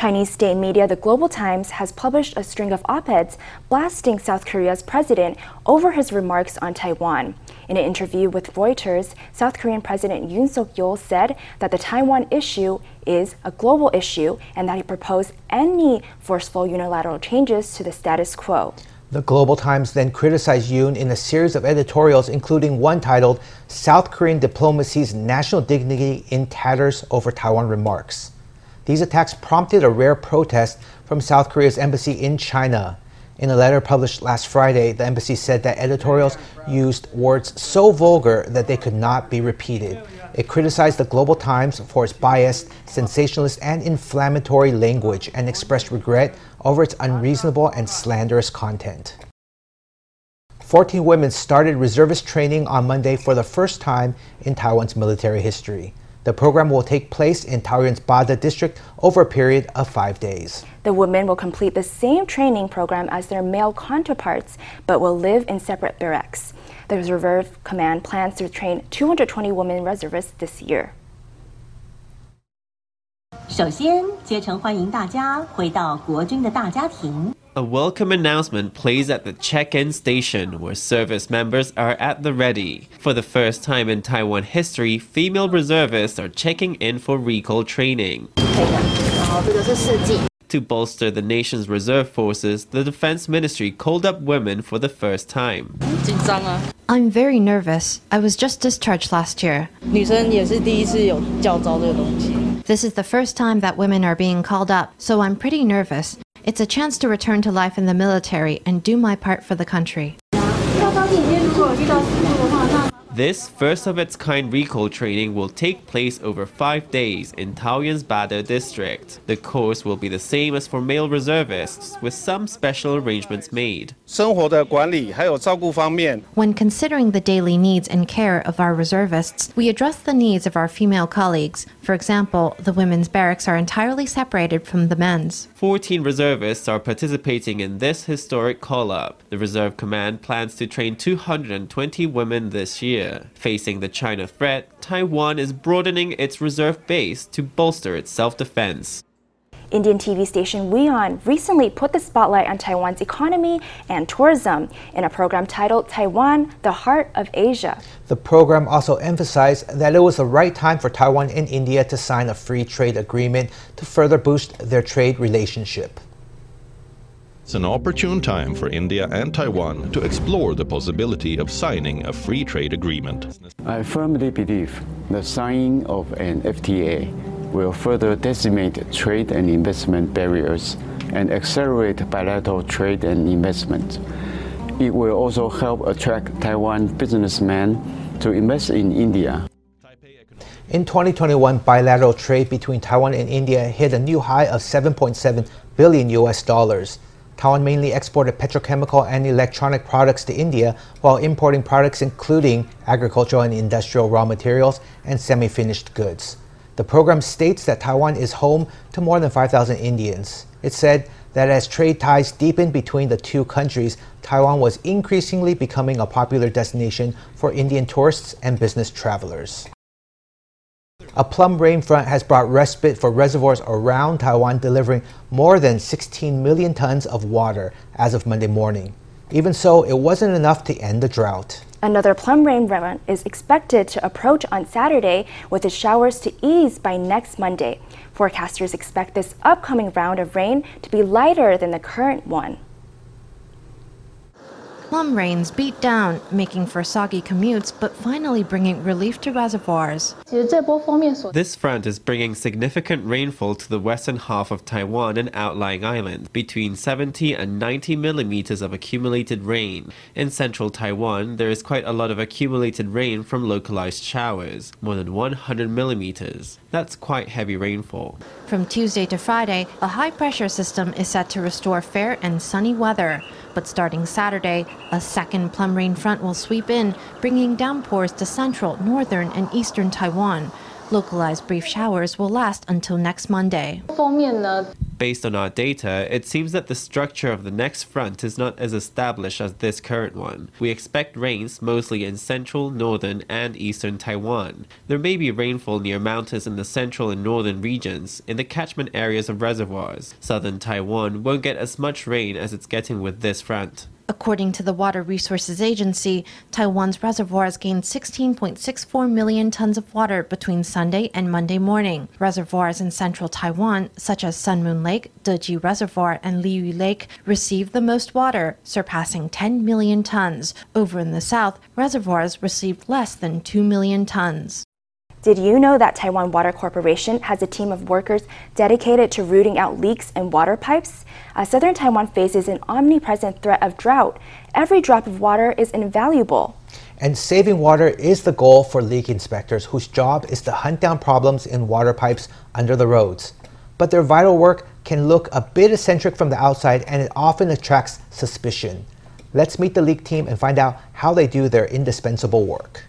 Chinese state media The Global Times has published a string of op eds blasting South Korea's president over his remarks on Taiwan. In an interview with Reuters, South Korean President Yoon Suk yeol said that the Taiwan issue is a global issue and that he proposed any forceful unilateral changes to the status quo. The Global Times then criticized Yoon in a series of editorials, including one titled South Korean Diplomacy's National Dignity in Tatters over Taiwan Remarks. These attacks prompted a rare protest from South Korea's embassy in China. In a letter published last Friday, the embassy said that editorials used words so vulgar that they could not be repeated. It criticized the Global Times for its biased, sensationalist, and inflammatory language and expressed regret over its unreasonable and slanderous content. 14 women started reservist training on Monday for the first time in Taiwan's military history. The program will take place in Taoyuan's Bade district over a period of five days. The women will complete the same training program as their male counterparts, but will live in separate barracks. The Reserve Command plans to train 220 women reservists this year. 首先，竭诚欢迎大家回到国军的大家庭。A welcome announcement plays at the check-in station where service members are at the ready. For the first time in Taiwan history, female reservists are checking in for recall training. To bolster the nation's reserve forces, the Defense Ministry called up women for the first time. I'm very nervous. I was just discharged last year. This is the first time that women are being called up, so I'm pretty nervous. It's a chance to return to life in the military and do my part for the country. This first of its kind recall training will take place over five days in Taoyuan's Bade district. The course will be the same as for male reservists, with some special arrangements made. When considering the daily needs and care of our reservists, we address the needs of our female colleagues. For example, the women's barracks are entirely separated from the men's. 14 reservists are participating in this historic call up. The Reserve Command plans to train 220 women this year year. Facing the China threat, Taiwan is broadening its reserve base to bolster its self defense. Indian TV station WION recently put the spotlight on Taiwan's economy and tourism in a program titled Taiwan, the Heart of Asia. The program also emphasized that it was the right time for Taiwan and India to sign a free trade agreement to further boost their trade relationship. It's an opportune time for India and Taiwan to explore the possibility of signing a free trade agreement. I firmly believe the signing of an FTA will further decimate trade and investment barriers and accelerate bilateral trade and investment. It will also help attract Taiwan businessmen to invest in India. In 2021, bilateral trade between Taiwan and India hit a new high of 7.7 billion US dollars. Taiwan mainly exported petrochemical and electronic products to India while importing products including agricultural and industrial raw materials and semi finished goods. The program states that Taiwan is home to more than 5,000 Indians. It said that as trade ties deepened between the two countries, Taiwan was increasingly becoming a popular destination for Indian tourists and business travelers. A plum rain front has brought respite for reservoirs around Taiwan, delivering more than 16 million tons of water as of Monday morning. Even so, it wasn't enough to end the drought. Another plum rain front is expected to approach on Saturday, with the showers to ease by next Monday. Forecasters expect this upcoming round of rain to be lighter than the current one. Plum rains beat down, making for soggy commutes, but finally bringing relief to reservoirs. This front is bringing significant rainfall to the western half of Taiwan and outlying islands, between 70 and 90 millimeters of accumulated rain. In central Taiwan, there is quite a lot of accumulated rain from localized showers, more than 100 millimeters. That's quite heavy rainfall. From Tuesday to Friday, a high pressure system is set to restore fair and sunny weather. But starting Saturday, a second plum rain front will sweep in, bringing downpours to central, northern, and eastern Taiwan. Localized brief showers will last until next Monday. Based on our data, it seems that the structure of the next front is not as established as this current one. We expect rains mostly in central, northern, and eastern Taiwan. There may be rainfall near mountains in the central and northern regions, in the catchment areas of reservoirs. Southern Taiwan won't get as much rain as it's getting with this front. According to the Water Resources Agency, Taiwan's reservoirs gained 16.64 million tons of water between Sunday and Monday morning. Reservoirs in central Taiwan, such as Sun Moon Lake, Deji Reservoir, and Liyu Lake, received the most water, surpassing 10 million tons. Over in the south, reservoirs received less than 2 million tons. Did you know that Taiwan Water Corporation has a team of workers dedicated to rooting out leaks in water pipes? Uh, southern Taiwan faces an omnipresent threat of drought. Every drop of water is invaluable. And saving water is the goal for leak inspectors, whose job is to hunt down problems in water pipes under the roads. But their vital work can look a bit eccentric from the outside and it often attracts suspicion. Let's meet the leak team and find out how they do their indispensable work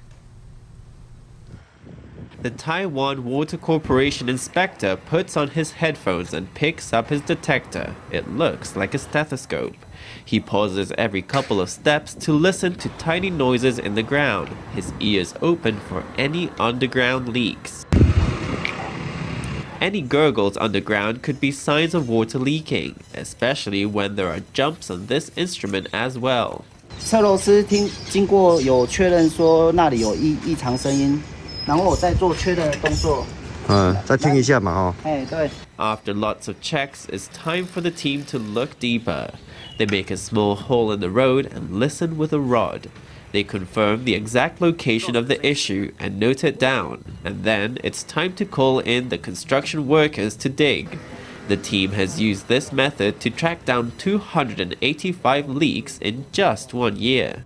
The Taiwan Water Corporation inspector puts on his headphones and picks up his detector. It looks like a stethoscope. He pauses every couple of steps to listen to tiny noises in the ground, his ears open for any underground leaks. Any gurgles underground could be signs of water leaking, especially when there are jumps on this instrument as well. 测漏师听经过有确认说那里有异异常声音， 然后我再做缺的动作。嗯，再听一下嘛，哦。哎，对。 After lots of checks, it's time for the team to look deeper. They make a small hole in the road and listen with a rod. They confirm the exact location of the issue and note it down, and then it's time to call in the construction workers to dig. The team has used this method to track down 285 leaks in just one year.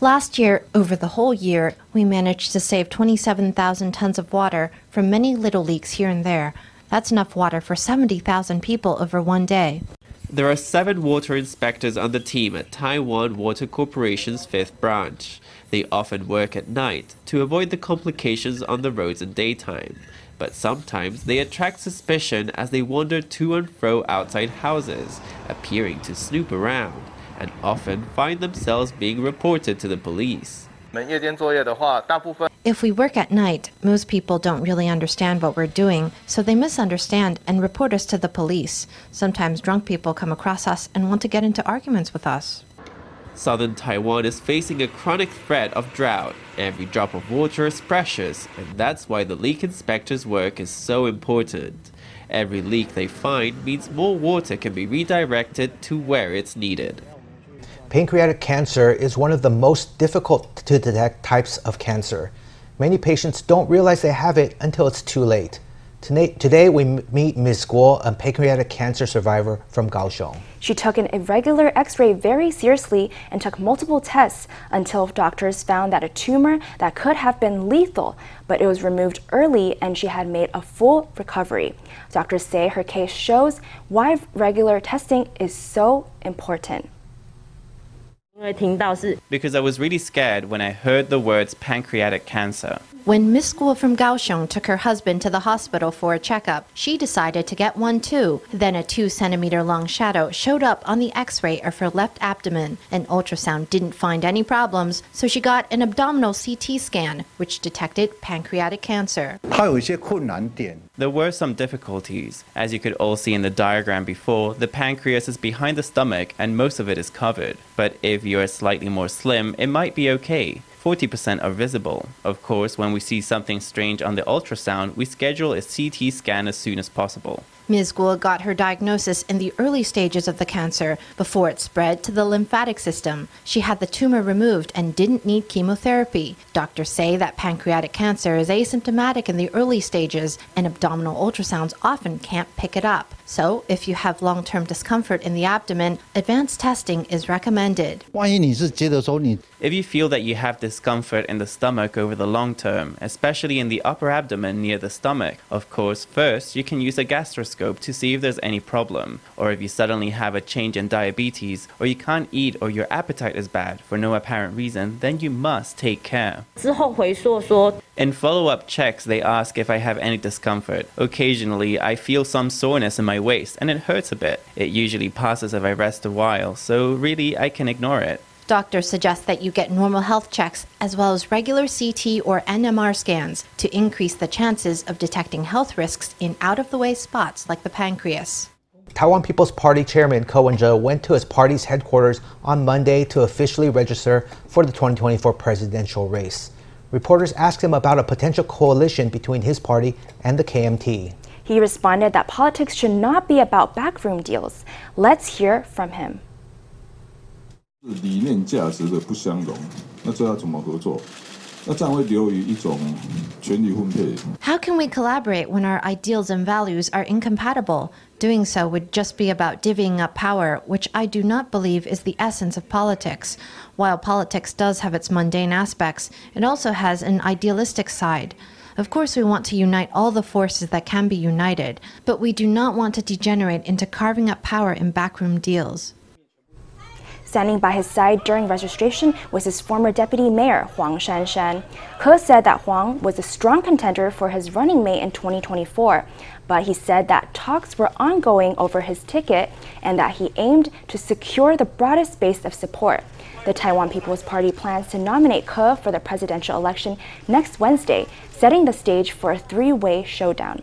Last year, over the whole year, we managed to save 27,000 tons of water from many little leaks here and there. That's enough water for 70,000 people over one day. There are seven water inspectors on the team at Taiwan Water Corporation's fifth branch. They often work at night to avoid the complications on the roads in daytime but sometimes they attract suspicion as they wander to and fro outside houses, appearing to snoop around, and often find themselves being reported to the police. If we work at night, most people don't really understand what we're doing, so they misunderstand and report us to the police. Sometimes drunk people come across us and want to get into arguments with us. Southern Taiwan is facing a chronic threat of drought. Every drop of water is precious, and that's why the leak inspector's work is so important. Every leak they find means more water can be redirected to where it's needed. Pancreatic cancer is one of the most difficult to detect types of cancer. Many patients don't realize they have it until it's too late. Today, we meet Ms. Guo, a pancreatic cancer survivor from Kaohsiung. She took an irregular x ray very seriously and took multiple tests until doctors found that a tumor that could have been lethal, but it was removed early and she had made a full recovery. Doctors say her case shows why regular testing is so important. Because I was really scared when I heard the words pancreatic cancer. When Miss Guo from Kaohsiung took her husband to the hospital for a checkup, she decided to get one too. Then a two centimeter long shadow showed up on the x ray of her left abdomen. An ultrasound didn't find any problems, so she got an abdominal CT scan, which detected pancreatic cancer. There were some difficulties. As you could all see in the diagram before, the pancreas is behind the stomach and most of it is covered. But if you are slightly more slim, it might be okay. 40% are visible. Of course, when we see something strange on the ultrasound, we schedule a CT scan as soon as possible. Ms. Guo got her diagnosis in the early stages of the cancer before it spread to the lymphatic system. She had the tumor removed and didn't need chemotherapy. Doctors say that pancreatic cancer is asymptomatic in the early stages and abdominal ultrasounds often can't pick it up. So, if you have long term discomfort in the abdomen, advanced testing is recommended. If you feel that you have discomfort in the stomach over the long term, especially in the upper abdomen near the stomach, of course, first you can use a gastroscope microscope to see if there's any problem, or if you suddenly have a change in diabetes, or you can't eat or your appetite is bad for no apparent reason, then you must take care. In follow up checks, they ask if I have any discomfort. Occasionally, I feel some soreness in my waist and it hurts a bit. It usually passes if I rest a while, so really I can ignore it. Doctors suggest that you get normal health checks as well as regular CT or NMR scans to increase the chances of detecting health risks in out of the way spots like the pancreas. Taiwan People's Party chairman Ko Wen-je went to his party's headquarters on Monday to officially register for the 2024 presidential race. Reporters asked him about a potential coalition between his party and the KMT. He responded that politics should not be about backroom deals. Let's hear from him. 理念价值的不相容，那这要怎么合作？那这样会流于一种权力分配。How can we collaborate when our ideals and values are incompatible? Doing so would just be about divvying up power, which I do not believe is the essence of politics. While politics does have its mundane aspects, it also has an idealistic side. Of course, we want to unite all the forces that can be united, but we do not want to degenerate into carving up power in backroom deals. Standing by his side during registration was his former deputy mayor, Huang Shanshan. He said that Huang was a strong contender for his running mate in 2024, but he said that talks were ongoing over his ticket and that he aimed to secure the broadest base of support. The Taiwan People's Party plans to nominate Ke for the presidential election next Wednesday, setting the stage for a three way showdown.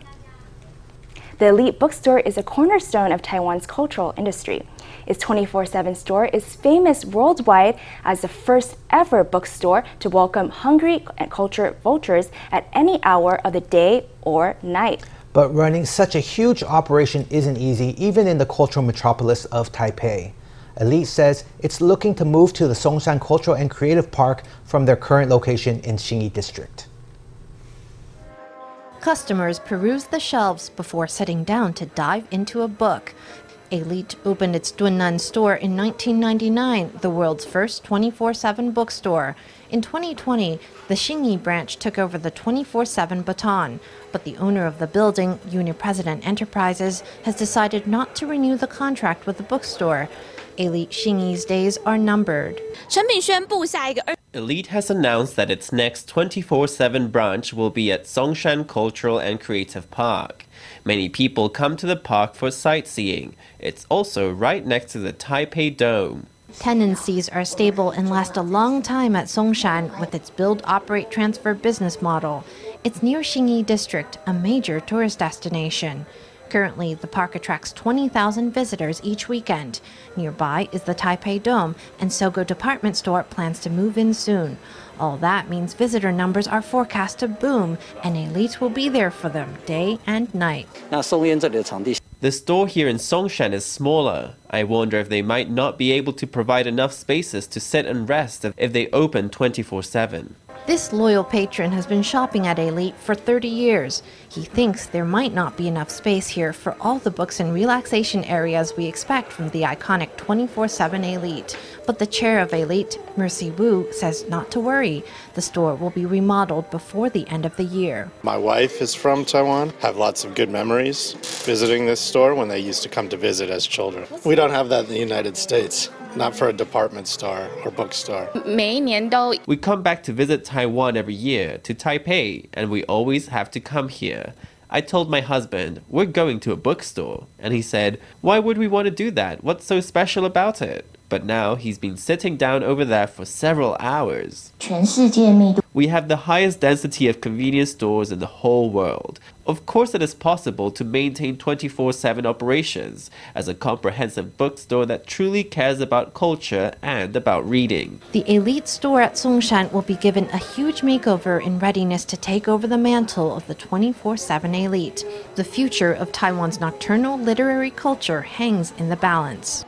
The Eslite Bookstore is a cornerstone of Taiwan's cultural industry. Its 24 7 store is famous worldwide as the first ever bookstore to welcome hungry and cultured vultures at any hour of the day or night. But running such a huge operation isn't easy, even in the cultural metropolis of Taipei. Eslite says it's looking to move to the Songshan Cultural and Creative Park from their current location in Xinyi District. Customers peruse the shelves before sitting down to dive into a book. Eslite opened its Dunnan store in 1999, the world's first 24 7 bookstore. In 2020, the Xinyi branch took over the 24 7 baton, but the owner of the building, Uni-President Enterprises, has decided not to renew the contract with the bookstore. Eslite Xinyi's days are numbered. Eslite has announced that its next 24 7 branch will be at Songshan Cultural and Creative Park. Many people come to the park for sightseeing. It's also right next to the Taipei Dome. Tenancies are stable and last a long time at Songshan with its build, operate, transfer business model. It's near Xinyi District, a major tourist destination. Currently, the park attracts 20,000 visitors each weekend. Nearby is the Taipei Dome, and Sogo Department Store plans to move in soon. All that means visitor numbers are forecast to boom, and Eslite will be there for them day and night. The store here in Songshan is smaller. I wonder if they might not be able to provide enough spaces to sit and rest if they open 24 7. This loyal patron has been shopping at Eslite for 30 years. He thinks there might not be enough space here for all the books and relaxation areas we expect from the iconic 24 7 Eslite. But the chair of Eslite, Mercy Wu, says not to worry. The store will be remodeled before the end of the year. My wife is from Taiwan, have lots of good memories visiting this store when they used to come to visit as children. We don't have that in the United States not for a department store or bookstore. We come back to visit Taiwan every year to Taipei, and we always have to come here. I told my husband, we're going to a bookstore. And he said, why would we want to do that? What's so special about it? But now he's been sitting down over there for several hours. We have the highest density of convenience stores in the whole world. Of course, it is possible to maintain 24 7 operations as a comprehensive bookstore that truly cares about culture and about reading. The Eslite store at Songshan will be given a huge makeover in readiness to take over the mantle of the 24 7 Eslite. The future of Taiwan's nocturnal literary culture hangs in the balance.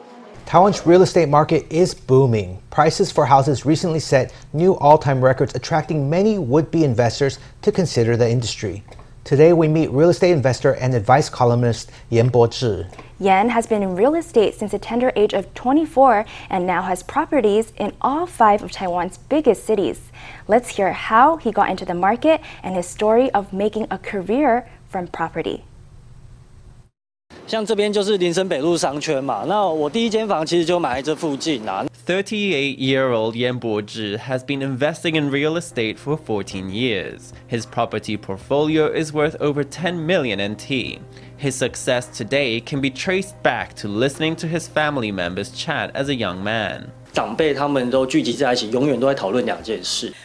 Taiwan's real estate market is booming. Prices for houses recently set new all time records, attracting many would be investors to consider the industry. Today, we meet real estate investor and advice columnist Yan Bo-zhi. Yan has been in real estate since the tender age of 24 and now has properties in all five of Taiwan's biggest cities. Let's hear how he got into the market and his story of making a career from property. Thirty-eight-year-old Yan Bo-zhi has been investing in real estate for 14 years. His property portfolio is worth over 10 million NT. His success today can be traced back to listening to his family members chat as a young man.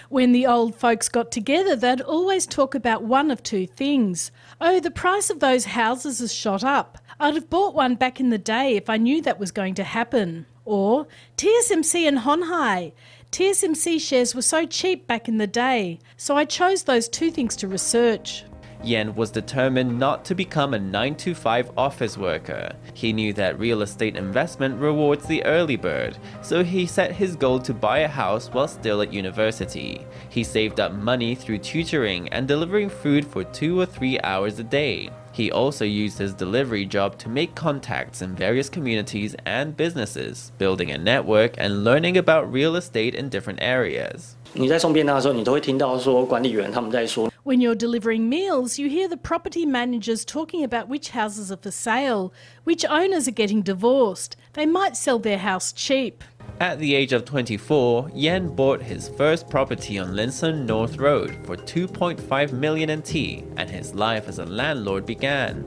When the old folks got together, they'd always talk about one of two things. Oh, the price of those houses has shot up. I'd have bought one back in the day if I knew that was going to happen. Or TSMC and Honhai. TSMC shares were so cheap back in the day, so I chose those two things to research. Yen was determined not to become a 9 to 5 office worker. He knew that real estate investment rewards the early bird, so he set his goal to buy a house while still at university. He saved up money through tutoring and delivering food for 2 or 3 hours a day. He also used his delivery job to make contacts in various communities and businesses, building a network and learning about real estate in different areas. 你在送便当的时候，你都会听到说管理员他们在说 when you're delivering meals, you hear the property managers talking about which houses are for sale, which owners are getting divorced. They might sell their house cheap. At the age of 24, Yen bought his first property on Linsen North Road for 2.5 million NT, and his life as a landlord began.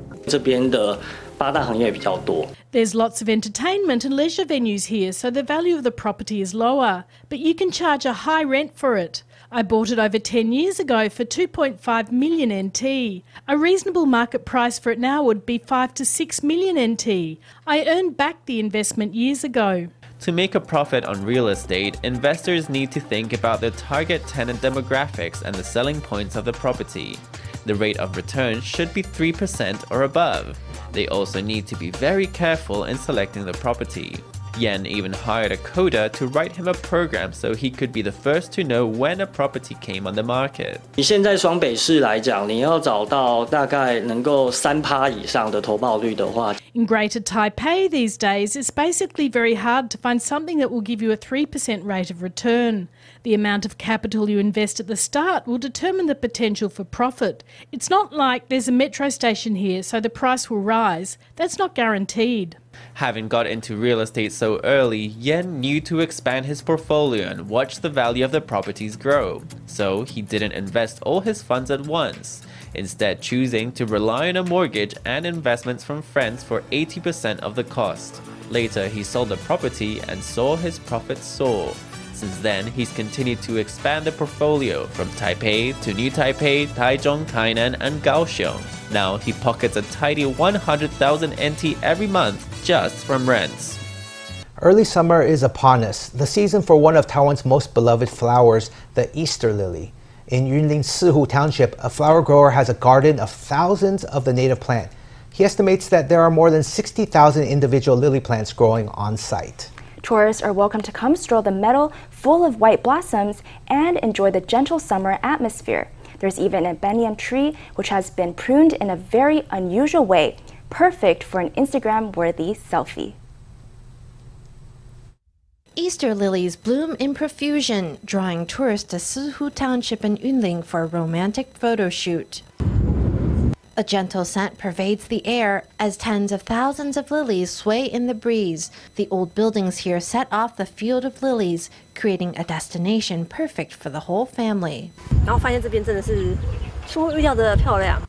There's lots of entertainment and leisure venues here, so the value of the property is lower, but you can charge a high rent for it. I bought it over 10 years ago for 2.5 million NT. A reasonable market price for it now would be 5 to 6 million NT. I earned back the investment years ago. To make a profit on real estate, investors need to think about their target tenant demographics and the selling points of the property. The rate of return should be 3% or above. They also need to be very careful in selecting the property. Yen even hired a coder to write him a program so he could be the first to know when a property came on the market. 以现在双北市来讲，你要找到大概能够三趴以上的投报率的话， In Greater Taipei these days, it's basically very hard to find something that will give you a 3% rate of return. The amount of capital you invest at the start will determine the potential for profit. It's not like there's a metro station here, so the price will rise. That's not guaranteed. Having got into real estate so early, Yen knew to expand his portfolio and watch the value of the properties grow. So he didn't invest all his funds at once, instead, choosing to rely on a mortgage and investments from friends for 80% of the cost. Later, he sold the property and saw his profits soar. Since then, he's continued to expand the portfolio from Taipei to New Taipei, Taichung, Tainan, and Kaohsiung. Now he pockets a tidy 100,000 NT every month just from rents. Early summer is upon us, the season for one of Taiwan's most beloved flowers, the Easter lily. In Yunlin Sihu Township, a flower grower has a garden of thousands of the native plant. He estimates that there are more than 60,000 individual lily plants growing on site. Tourists are welcome to come stroll the meadow full of white blossoms and enjoy the gentle summer atmosphere. There's even a banyan tree which has been pruned in a very unusual way, perfect for an Instagram worthy selfie. Easter lilies bloom in profusion, drawing tourists to Sihu Township in Yunlin for a romantic photo shoot. A gentle scent pervades the air as tens of thousands of lilies sway in the breeze. The old buildings here set off the field of lilies, creating a destination perfect for the whole family.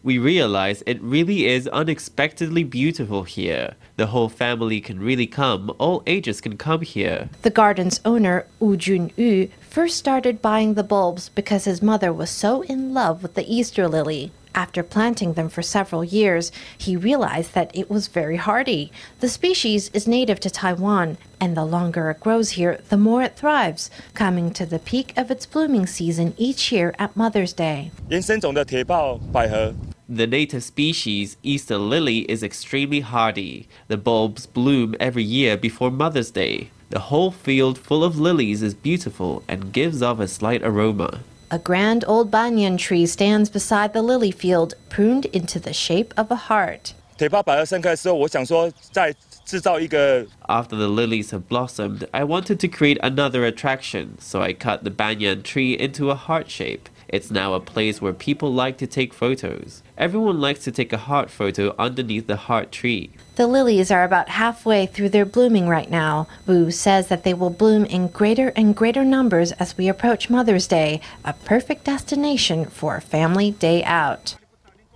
We realize it really is unexpectedly beautiful here. The whole family can really come, all ages can come here. The garden's owner, Wu Junyu, first started buying the bulbs because his mother was so in love with the Easter lily. After planting them for several years, he realized that it was very hardy. The species is native to Taiwan, and the longer it grows here, the more it thrives, coming to the peak of its blooming season each year at Mother's Day. The native species, Easter lily, is extremely hardy. The bulbs bloom every year before Mother's Day. The whole field full of lilies is beautiful and gives off a slight aroma. A grand old banyan tree stands beside the lily field, pruned into the shape of a heart. After the lilies have blossomed, I wanted to create another attraction, so I cut the banyan tree into a heart shape. It's now a place where people like to take photos. Everyone likes to take a heart photo underneath the heart tree. The lilies are about halfway through their blooming right now. Wu says that they will bloom in greater and greater numbers as we approach Mother's Day, a perfect destination for a family day out.